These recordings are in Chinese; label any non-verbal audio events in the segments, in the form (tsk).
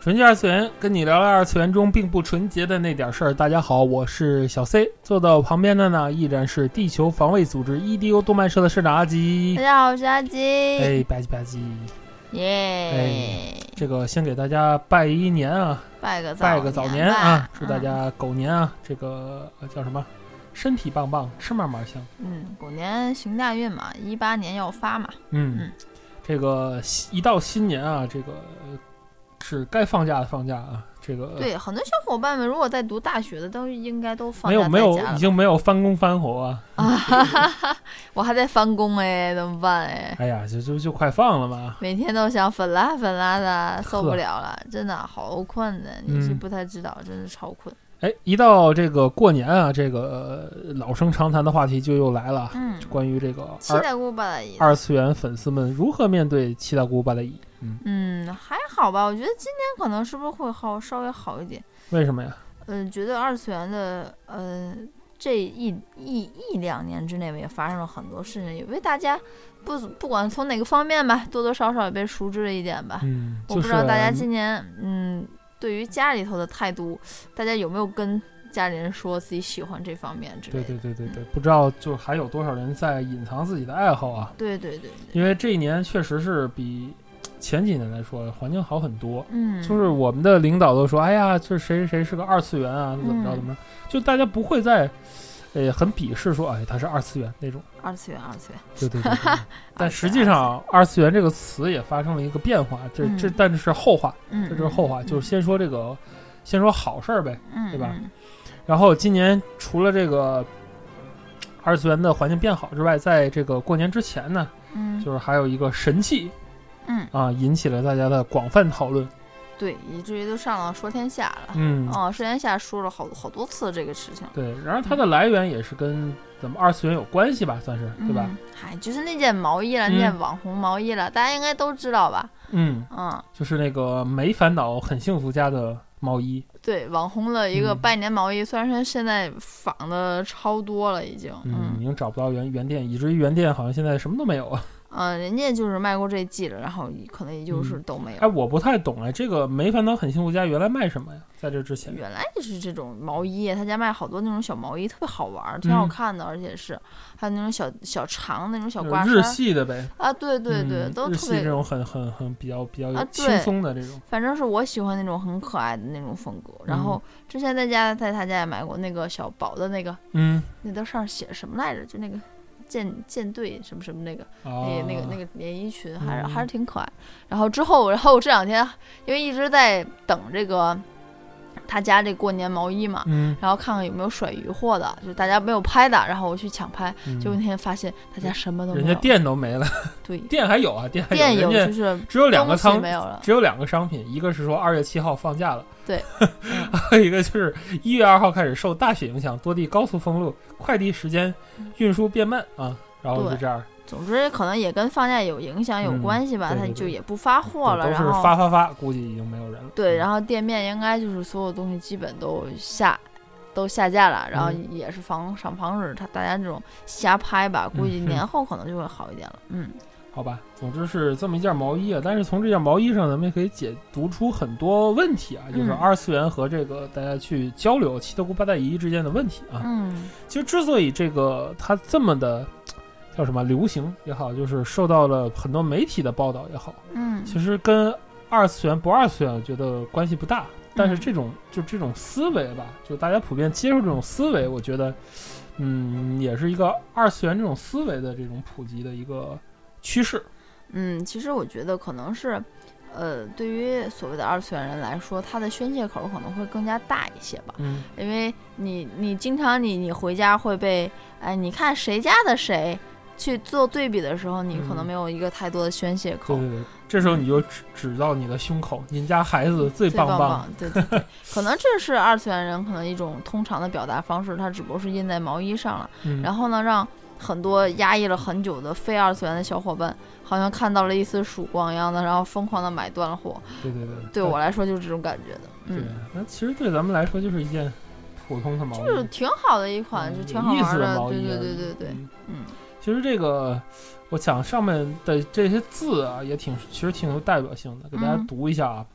纯洁二次元，跟你聊聊二次元中并不纯洁的那点事儿。大家好，我是小 C，坐在我旁边的呢依然是地球防卫组织 EDO 动漫社的社长阿吉大。家好，我是阿吉。哎，吧唧吧唧，耶！哎这个先给大家拜一年啊，拜个早拜个早年啊，祝大嗯家狗年啊，这个呃叫什么，身体棒棒，吃嘛嘛香。嗯，狗年行大运嘛，一八年要发嘛。嗯嗯，这个一到新年啊，这个呃是该放假的放假啊，这个对，很多小伙伴们如果在读大学的，都应该都放假没有没有已经没有翻工翻活啊，(laughs) 我还在翻工哎，怎么办哎？哎呀，这就就快放了吗。每天都想粉啦粉啦的，受不了了，真的好困的。你是嗯不太知道，真是超困。哎，一到这个过年啊，这个呃老生常谈的话题就又来了，嗯，关于这个七大姑八大姨。二次元粉丝们如何面对七大姑八大姨。嗯，嗯，还好吧，我觉得今年可能是不是会好稍微好一点。为什么呀？嗯，觉得二次元的呃这一一一两年之内也发生了很多事情，也为大家不不管从哪个方面吧，多多少少也被熟知了一点吧。嗯，我不知道大家今年嗯对于家里头的态度，大家有没有跟家里人说自己喜欢这方面之类对的？对对对对，不知道就还有多少人在隐藏自己的爱好啊？对对对对，因为这一年确实是比前几年来说环境好很多。嗯，就是我们的领导都说，哎呀，这谁谁谁是个二次元啊，怎么着嗯怎么着，就大家不会再，呃，很鄙视说，哎，它是二次元那种。二次元二次元，对对对对。(laughs) 但实际，上，二次元这个词也发生了一个变化，这这嗯但是后话，嗯，这就是后话，嗯就是先说这个，先说好事儿呗。嗯，对吧嗯？然后今年除了这个二次元的环境变好之外，在这个过年之前呢，嗯，就是还有一个神器嗯，啊，引起了大家的广泛讨论。对，以至于都上了说天下了。嗯，哦，说天下说了好好多次这个事情。对，然而它的来源也是跟咱们二次元有关系吧，算是对吧？嗯？嗨，就是那件毛衣了，嗯那件网红毛衣了，大家应该都知道吧？嗯，嗯，就是那个没烦恼很幸福家的毛衣。对，网红的一个嗯拜年毛衣，虽然说现在仿的超多了，已经，嗯，已嗯经找不到原原店，以至于原店好像现在什么都没有啊。嗯，人家就是卖过这季了，然后可能也就是都没有。哎，我不太懂哎，这个没烦恼很幸福家原来卖什么呀？在这之前，原来就是这种毛衣，他家卖好多那种小毛衣，特别好玩儿，挺好嗯看的，而且是还有那种小小长那种小挂日系的呗。啊，对对对，嗯都特别这种很很很比较比较啊轻对松的这种。反正是我喜欢那种很可爱的那种风格。然嗯后之前在家在他家也买过那个小宝的那个，嗯，那都上写什么来着？就那个舰舰队什么什么那个，啊，那那个那个连衣裙，还是、嗯还是挺可爱。然后之后，然后这两天因为一直在等这个他家这过年毛衣嘛。嗯，然后看看有没有甩鱼货的，就大家没有拍的，然后我去抢拍，嗯结果那天发现他家什么都没有。人家店都没了，对 (laughs) 店还有啊，店还店有，人家就是只有两个仓没有了。只有两个商品，一个是说二月七号放假了，对，(laughs) 还有一个就是一月二号开始受大雪影响，多地高速封路，快递时间运输变慢啊，然后就这样，总之可能也跟放假有影响有嗯关系吧，他对对对就也不发货了，然后发发发，估计已经没有人了。对，嗯然后店面应该就是所有东西基本都下都下架了，然后嗯也是防想防止他大家这种瞎拍吧，估计嗯年后可能就会好一点了。嗯，(laughs) 好吧，总之是这么一件毛衣啊。但是从这件毛衣上，咱们也可以解读出很多问题啊，就是嗯二次元和这个大家去交流七头姑八大姨之间的问题啊。嗯其实之所以这个它这么的叫什么流行也好，就是受到了很多媒体的报道也好，嗯其实跟二次元不二次元，我觉得关系不大。但是嗯这种就这种思维吧，就大家普遍接受这种思维，我觉得，嗯，也是一个二次元这种思维的这种普及的一个趋势。嗯，其实我觉得可能是。呃，对于所谓的二次元人来说，他的宣泄口可能会更加大一些吧。嗯因为你你经常你你回家会被哎，你看谁家的谁去做对比的时候，你可能嗯。没有一个太多的宣泄口。对对对，这时候你就指指到你的胸口，您家孩子最最棒棒，对对对，(laughs) 可能这是二次元人可能一种通常的表达方式，它只不过是印在毛衣上了，嗯，然后呢，让很多压抑了很久的非二次元的小伙伴，好像看到了一丝曙光一样的，然后疯狂的买断了货。对对对，对我来说就是这种感觉的，对嗯，，那其实对咱们来说就是一件普通的毛衣，就是挺好的一款，嗯就挺好玩的，毛衣。对对对对对，嗯。嗯其实这个，我想上面的这些字啊，也挺其实挺有代表性的，给大家嗯读一下啊。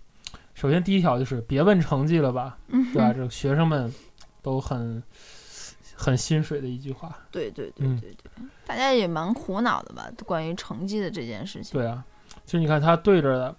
首先第一条就是别问成绩了吧，嗯对吧？这个学生们都很很心水的一句话。对对对嗯对对，大家也蛮苦恼的吧？关于成绩的这件事情。对啊，其实你看他对着的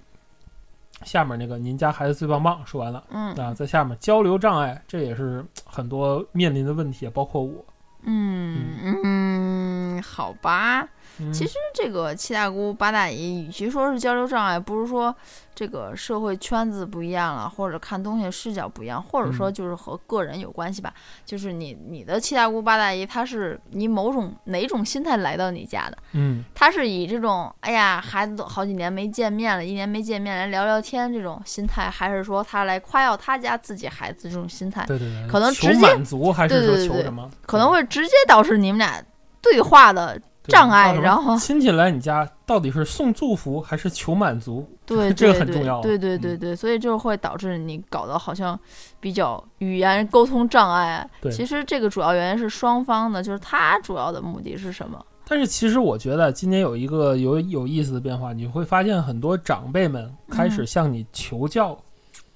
下面那个“您家孩子最棒棒”说完了嗯啊，在下面交流障碍，这也是很多面临的问题，包括我。嗯嗯，好吧。嗯、其实这个七大姑八大姨，与其说是交流障碍，不如说这个社会圈子不一样了，或者看东西视角不一样，或者说嗯就是和个人有关系吧。就是你你的七大姑八大姨，她是以某种哪种心态来到你家的？嗯，她是以这种哎呀孩子都好几年没见面了，一年没见面来聊聊天这种心态，还是说她来夸耀她家自己孩子这种心态？对对对，可能直接满足还是说对对对对求什么？可能会直接导致你们俩对话的对障碍然后亲戚来你家到底是送祝福还是求满足？(laughs) 对，这个很重要对对嗯对对，所以就会导致你搞得好像比较语言沟通障碍。对其实这个主要原因是双方的，就是他主要的目的是什么？但是其实我觉得今年有一个有有意思的变化，你会发现很多长辈们开始嗯向你求教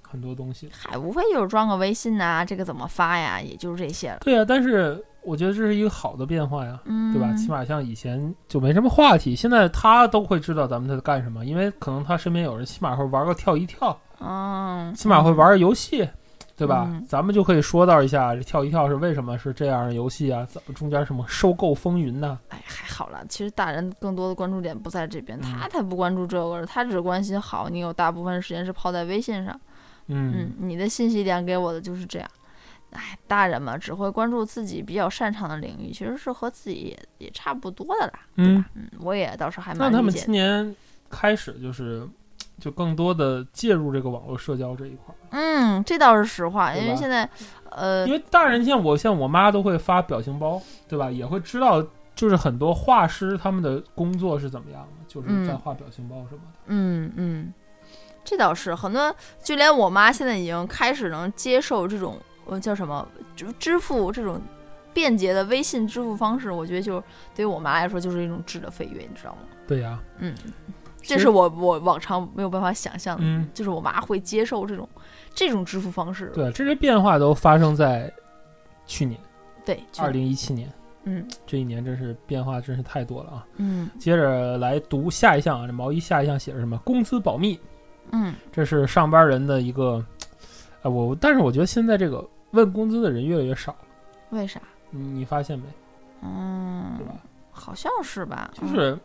很多东西。嗨，无非就是装个微信呐、这个怎么发呀，也就是这些了。对啊，但是我觉得这是一个好的变化呀，嗯，对吧？起码像以前就没什么话题，现在他都会知道咱们在干什么，因为可能他身边有人，起码会玩个跳一跳，嗯，起码会玩个游戏。对吧？嗯咱们就可以说到一下这跳一跳是为什么是这样的游戏啊？怎么中间什么收购风云呢？哎，还好了。其实大人更多的关注点不在这边，嗯他才不关注这个，他只关心好你有大部分时间是泡在微信上。嗯嗯，你的信息点给我的就是这样。哎，大人嘛，只会关注自己比较擅长的领域，其实是和自己也也差不多的啦，对嗯吧？嗯，我也倒是还那他们。今年开始就是就更多的介入这个网络社交这一块儿，嗯，这倒是实话，因为现在，呃因，为大人像我像我妈都会发表情包，对吧？也会知道就是很多画师他们的工作是怎么样的，就是在嗯画表情包什么的。嗯嗯，这倒是很多，就连我妈现在已经开始能接受这种呃叫什么支支付这种便捷的微信支付方式，我觉得就对于我妈来说就是一种质的飞跃，你知道吗？对呀、嗯，这是我我往常没有办法想象的，嗯，就是我妈会接受这种这种支付方式。对，这些变化都发生在去年对，二零一七年嗯这一年，真是变化真是太多了啊！嗯接着来读下一项啊，这毛衣下一项写着什么？工资保密，嗯这是上班人的一个，呃，我但是我觉得现在这个问工资的人越来越少了，为啥？你你发现没？嗯对，吧？好像是吧？嗯就是，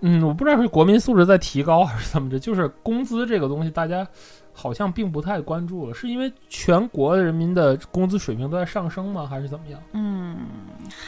嗯，我不知道是国民素质在提高还是怎么着，就是工资这个东西，大家好像并不太关注了，是因为全国人民的工资水平都在上升吗？还是怎么样？嗯，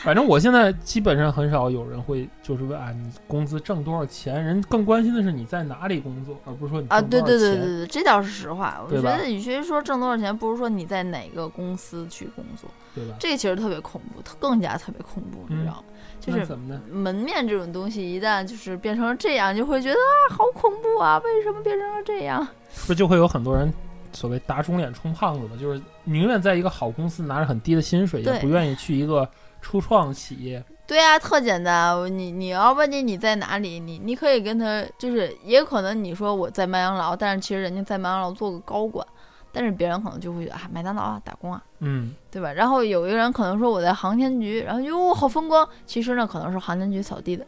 反正我现在基本上很少有人会就是问啊，你工资挣多少钱？人更关心的是你在哪里工作，而不是说你啊，挣对。对对对对，这倒是实话。我觉得，与其说挣多少钱，不如说你在哪个公司去工作，对吧？这其实特别恐怖，更加特别恐怖，你知嗯道吗？就是怎么呢？门面这种东西，一旦就是变成了这样，就会觉得啊，好恐怖啊！为什么变成了这样？是不是就会有很多人所谓打肿脸充胖子嘛？就是宁愿在一个好公司拿着很低的薪水，也不愿意去一个初创企业。对啊，特简单。你你要问你你在哪里，你你可以跟他，就是也可能你说我在麦当劳，但是其实人家在麦当劳做个高管，但是别人可能就会觉得啊，麦当劳啊打工啊，嗯，对吧？然后有一个人可能说我在航天局，然后哟好风光，其实呢可能是航天局扫地的。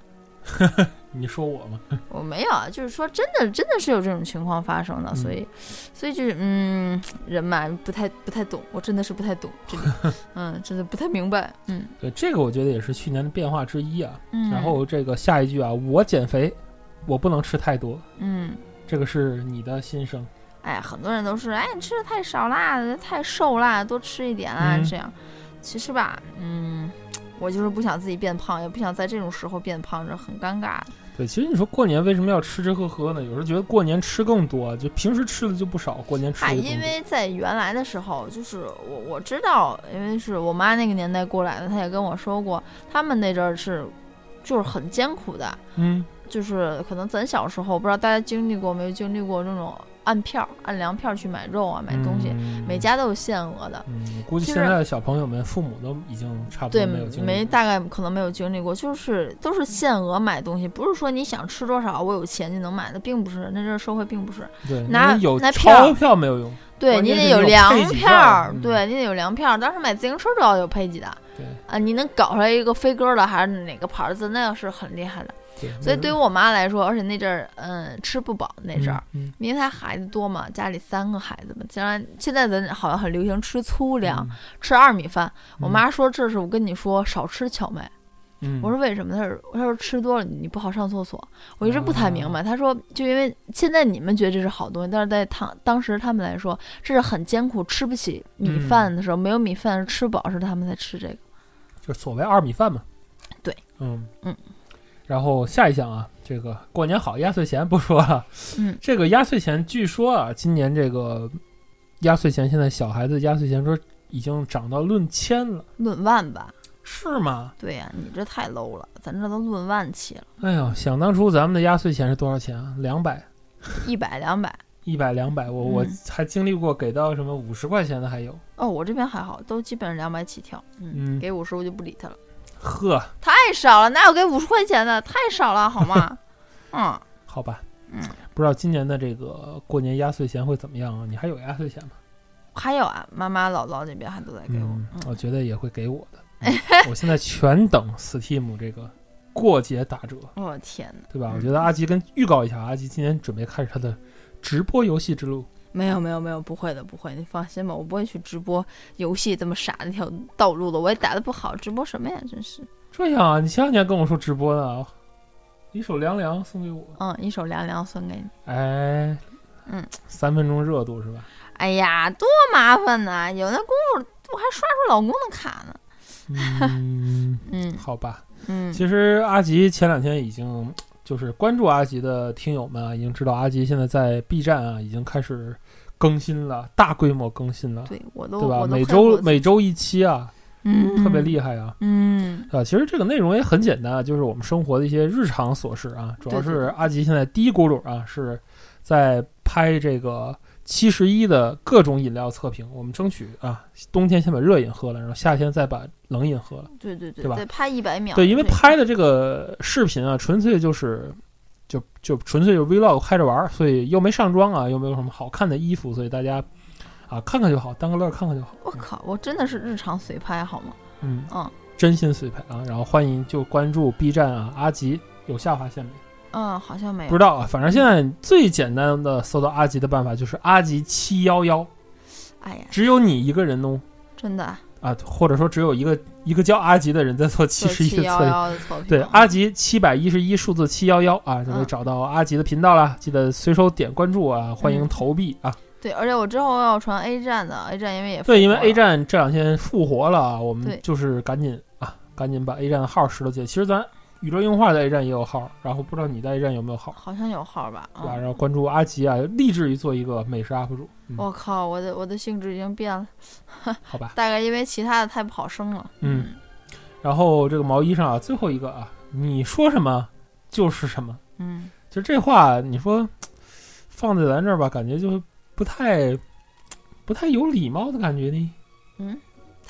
(laughs) 你说我吗？(laughs) 我没有啊，就是说真的，真的是有这种情况发生的，嗯所以，所以就是嗯，人嘛不太不太懂，我真的是不太懂，真的，嗯，真的不太明白，嗯对，这个我觉得也是去年的变化之一啊。嗯，然后这个下一句啊，我减肥，我不能吃太多，嗯，这个是你的心声。哎，很多人都是，哎，你吃的太少啦，太瘦啦，多吃一点啦，嗯这样，其实吧，嗯，我就是不想自己变胖，也不想在这种时候变胖，这很尴尬。对，其实你说过年为什么要吃吃喝喝呢？有时候觉得过年吃更多，就平时吃的就不少，过年吃因为在原来的时候，就是我我知道，因为是我妈那个年代过来的，她也跟我说过，他们那阵儿是就是很艰苦的，嗯，就是可能咱小时候不知道大家经历过没有经历过这种按票按粮票去买肉啊，买东西，嗯每家都有限额的。嗯，估计现在的小朋友们父母都已经差不对，多没有经历过没大概可能没有经历过，就是都是限额买东西，不是说你想吃多少，我有钱就能买的，并不是，那这个社会并不是。对，拿有拿钞票票没有用，对你得有粮票对你得有粮票儿。当时买自行车都要有配给的对啊，你能搞出来一个飞鸽的还是哪个牌子，那要是很厉害的。对，所以对于于我妈来说，而且那阵儿嗯吃不饱那阵儿，嗯，因为她孩子多嘛，家里三个孩子嘛，将来现在咱好像很流行吃粗粮，嗯吃二米饭。我嗯妈说这是我跟你说少吃荞麦。嗯，我说为什么？她说她说吃多了你不好上厕所。我一直不太啊明白。她说就因为现在你们觉得这是好东西，但是在当当时他们来说这是很艰苦，吃不起米嗯饭的时候，没有米饭吃不饱时，他们才吃这个。就所谓二米饭嘛。对，嗯嗯。然后下一项啊，这个过年好，压岁钱不说了。嗯，这个压岁钱据说啊，今年这个压岁钱现在小孩子压岁钱说已经涨到论千了，论万吧？是吗？对呀、你这太 low 了，咱这都论万起了，哎呦，想当初咱们的压岁钱是多少钱啊？两百、一百两百。一百、两百，我我嗯还经历过给到什么五十块钱的还有。哦，我这边还好，都基本上两百起跳。嗯，嗯给五十我就不理他了，呵，太少了，哪有给五十块钱的？太少了，好吗？(laughs) 嗯，好吧，嗯，不知道今年的这个过年压岁钱会怎么样啊？你还有压岁钱吗？还有啊，妈妈姥姥那边还都在给我。嗯，嗯我觉得也会给我的。(laughs) 嗯我现在全等 Steam 这个过节打折，我的天哪！对吧？嗯我觉得阿吉跟预告一下，阿吉今年准备开始他的直播游戏之路。没有没有没有，不会的不会，你放心吧，我不会去直播游戏这么傻的一条道路的，我也打的不好，直播什么呀？真是，这样啊？你前两天跟我说直播呢，一首凉凉送给我，嗯，一首凉凉送给你。哎，嗯，三分钟热度是吧？哎呀，多麻烦呐！有那功夫，我还刷出老公的卡呢。嗯，(laughs) 嗯好吧。嗯，其实阿吉前两天已经就是关注阿吉的听友们啊，已经知道阿吉现在在 B 站啊已经开始更新了，大规模更新了，对我都对吧？每周每周一期啊，嗯特别厉害啊。嗯啊，其实这个内容也很简单啊，就是我们生活的一些日常琐事啊。主要是阿吉现在第一轱辘啊，是在拍这个七十一的各种饮料测评。我们争取啊，冬天先把热饮喝了，然后夏天再把冷饮喝了。对对对对吧得拍一百秒。对，因为拍的这个视频啊，纯粹就是。就就纯粹就是 vlog 开着玩儿，所以又没上妆啊，又没有什么好看的衣服，所以大家啊看看就好，当个乐儿看看就好。我靠，我真的是日常随拍好吗？嗯嗯真心随拍啊，然后欢迎就关注 B 站啊，阿吉有下划线没？嗯，好像没有。不知道啊，反正现在最简单的搜到阿吉的办法就是阿吉七幺幺，哎呀，只有你一个人哦真的啊啊，或者说只有一个一个叫阿吉的人在做七十一的测评。对，阿吉七百一十一数字七幺幺啊，就可以嗯找到阿吉的频道啦。记得随手点关注啊，欢迎嗯投币啊。对，而且我之后要传 A 站的，A 站因为也对，因为 A 站这两天复活了啊，我们就是赶紧啊，赶紧把 A 站的号拾掇起来。其实咱宇宙硬化在 A 站也有号，然后不知道你在 A 站有没有号？好像有号吧？对吧？嗯然后关注阿吉啊，立志于做一个美食 UP 主。嗯，我靠，我的我的性质已经变了，(laughs) 好吧。大概因为其他的太不好升了。嗯然后这个毛衣上啊，最后一个啊，你说什么就是什么。嗯，其实这话你说放在咱这儿吧，感觉就不太不太有礼貌的感觉呢。嗯，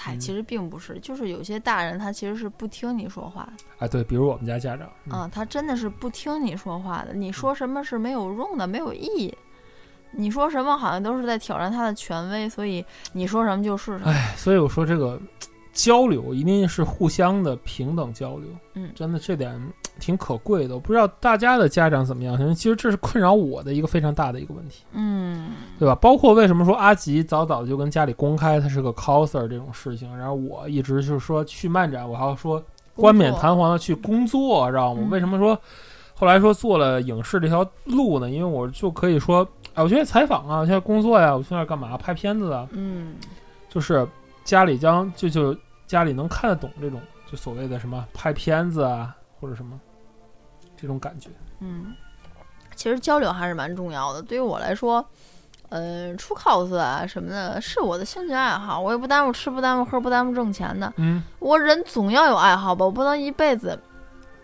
他嗯其实并不是，就是有些大人他其实是不听你说话的啊，对，比如我们家家长，嗯啊，他真的是不听你说话的。你说什么是没有用的，没有意义。你说什么好像都是在挑战他的权威，所以你说什么就是什么。哎，所以我说这个 (tsk) 交流一定是互相的平等交流，嗯真的这点挺可贵的。我不知道大家的家长怎么样，其实这是困扰我的一个非常大的一个问题，嗯对吧？包括为什么说阿吉早早就跟家里公开他是个 coser 这种事情，然后我一直就是说去漫展，我还要说冠冕堂皇的去工作，知道吗？嗯为什么说后来说做了影视这条路呢？因为我就可以说，哎，我现在采访啊，我现在工作呀，我现在干嘛？拍片子啊，嗯就是家里将就就家里能看得懂这种就所谓的什么拍片子啊或者什么这种感觉。嗯，其实交流还是蛮重要的。对于我来说，呃，出 cos 啊什么的，是我的兴趣爱好，我也不耽误吃，不耽误喝，不耽误挣钱的。嗯，我人总要有爱好吧，我不能一辈子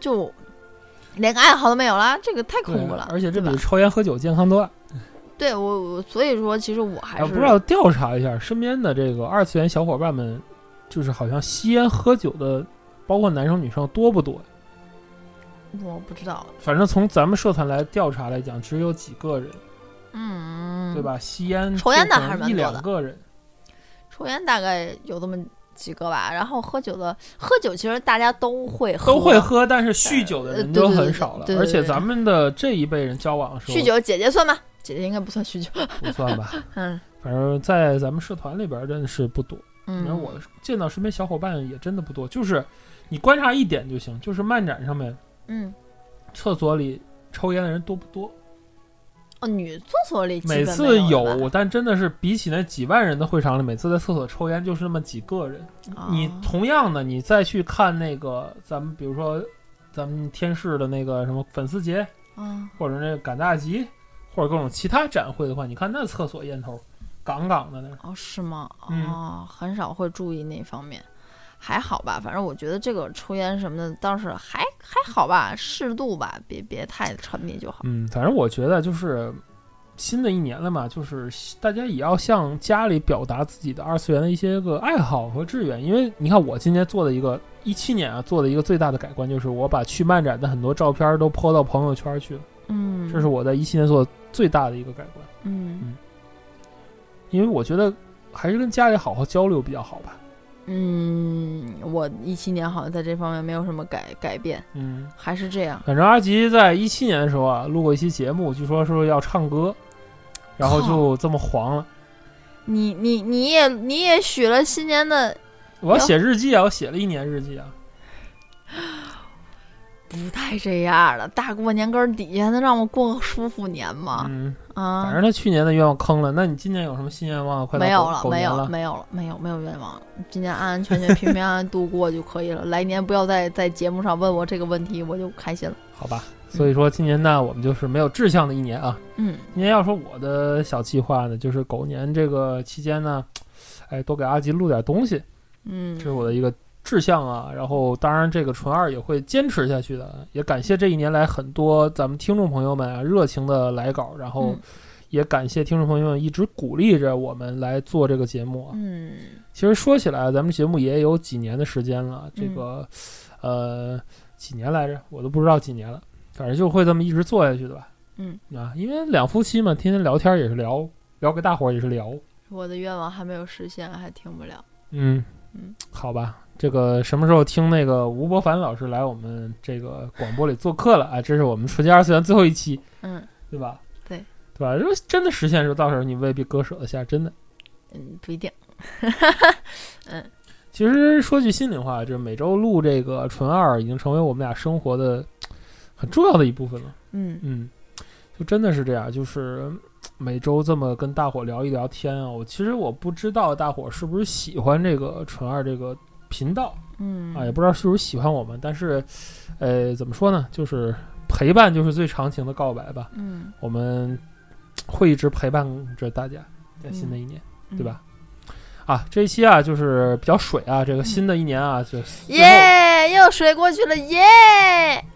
就连个爱好都没有啦，这个太恐怖了。而且这比抽烟喝酒健康多了。对我我所以说，其实我还啊，是不知道调查一下身边的这个二次元小伙伴们，就是好像吸烟喝酒的，包括男生女生多不多？我不知道，反正从咱们社团来调查来讲，只有几个人，嗯，对？吧？吸烟抽烟的还是蛮多的两个人。抽烟大概有这么几个吧，然后喝酒的，喝酒其实大家都会喝，都会喝，但是酗酒的人就呃对对对很少了。而且咱们的这一辈人交往的时候，酗酒，姐姐算吗？姐姐应该不算酗酒，不算吧？(laughs) 嗯反正在咱们社团里边真的是不多。反正嗯，我见到身边小伙伴也真的不多，就是你观察一点就行，就是漫展上面嗯，厕所里抽烟的人多不多？哦，女厕所里每次有，但真的是比起那几万人的会场里，每次在厕所抽烟就是那么几个人。你哦同样的，你再去看那个咱们比如说咱们天视的那个什么粉丝节，嗯或者那个赶大集，或者各种其他展会的话，你看那厕所烟头杠杠的那。哦是吗？嗯哦，很少会注意那方面。还好吧，反正我觉得这个抽烟什么的倒是还还好吧，适度吧，别别太沉迷就好。嗯，反正我觉得就是新的一年了嘛，就是大家也要向家里表达自己的二次元的一些个爱好和志愿。因为你看，我今年做的一个一七年啊，做的一个最大的改观，就是我把去漫展的很多照片都 PO 到朋友圈去了，嗯，这是我在一七年做的最大的一个改观。嗯因为我觉得还是跟家里好好交流比较好吧。嗯，我一七年好像在这方面没有什么改改变，嗯，还是这样。反正阿吉在一七年的时候啊，录过一期节目，据说是要唱歌，然后就这么黄了。你你你也你也许了新年的，我要写日记啊，我写了一年日记啊。不带这样的，大过年根儿底下能让我过个舒服年吗？嗯，啊反，正他去年的愿望坑了，那你今年有什么新愿望？快没有了，没有了，没有了，没有没有愿望了。今年安安全全、平平安安度过就可以了。来年不要再在节目上问我这个问题，我就开心了。好吧。所以说今年呢，我们就是没有志向的一年啊。嗯今年要说我的小计划呢，就是狗年这个期间呢，哎，多给阿吉录点东西，嗯这是我的一个志向啊。然后当然这个纯二也会坚持下去的，也感谢这一年来很多咱们听众朋友们啊热情的来稿，然后嗯也感谢听众朋友们一直鼓励着我们来做这个节目啊。嗯其实说起来，咱们节目也有几年的时间了，这嗯个，呃，几年来着，我都不知道几年了，反正就会这么一直做下去的吧。嗯，啊，因为两夫妻嘛，天天聊天也是聊，聊给大伙儿也是聊。我的愿望还没有实现，还听不了。嗯嗯，好吧，这个什么时候听那个吴伯凡老师来我们这个广播里做客了啊？这是我们纯洁二次元最后一期，嗯对吧？对，对吧？如果真的实现的时候，到时候你未必割舍得下，真的。嗯，不一定。(laughs) 嗯其实说句心里话，就是每周录这个纯二已经成为我们俩生活的很重要的一部分了。嗯嗯，就真的是这样，就是每周这么跟大伙聊一聊天啊。我其实我不知道大伙是不是喜欢这个纯二这个频道嗯啊，也不知道是不是喜欢我们，但是，呃，怎么说呢？就是陪伴就是最长情的告白吧。嗯，我们会一直陪伴着大家，在新的一年，嗯对吧？？啊，这一期啊，就是比较水啊，这个新的一年啊，就耶，又水过去了，耶！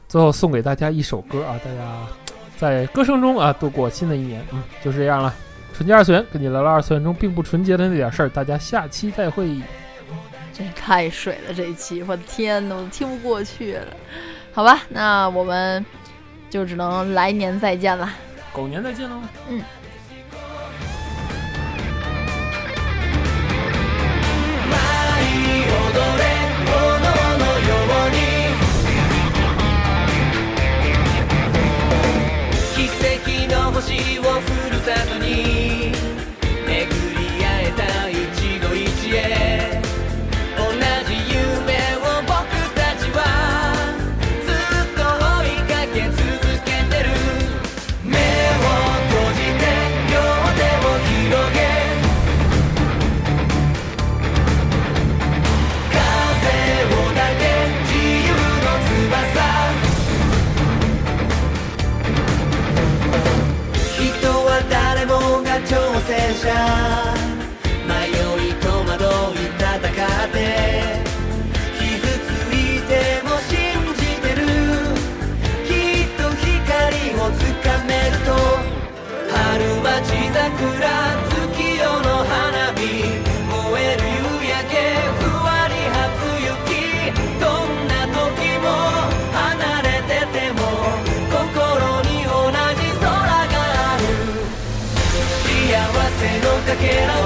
最后送给大家一首歌啊，大家在歌声中啊度过新的一年。嗯，就是这样了。纯洁二次元跟你聊聊二次元中并不纯洁的那点事儿，大家下期再会。这太水了，这一期，我的天呐，我都听不过去了。好吧，那我们就只能来年再见了。狗年再见喽。嗯。奇跡の星をふるさとに te quieras.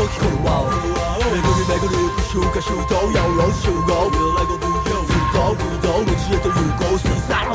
都是空包。每个人每个人不修改手头，要老是修高。原来个不要，不高不高，我直接都有高，死在。